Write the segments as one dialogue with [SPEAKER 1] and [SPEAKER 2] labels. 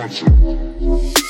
[SPEAKER 1] dancing.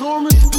[SPEAKER 2] performance.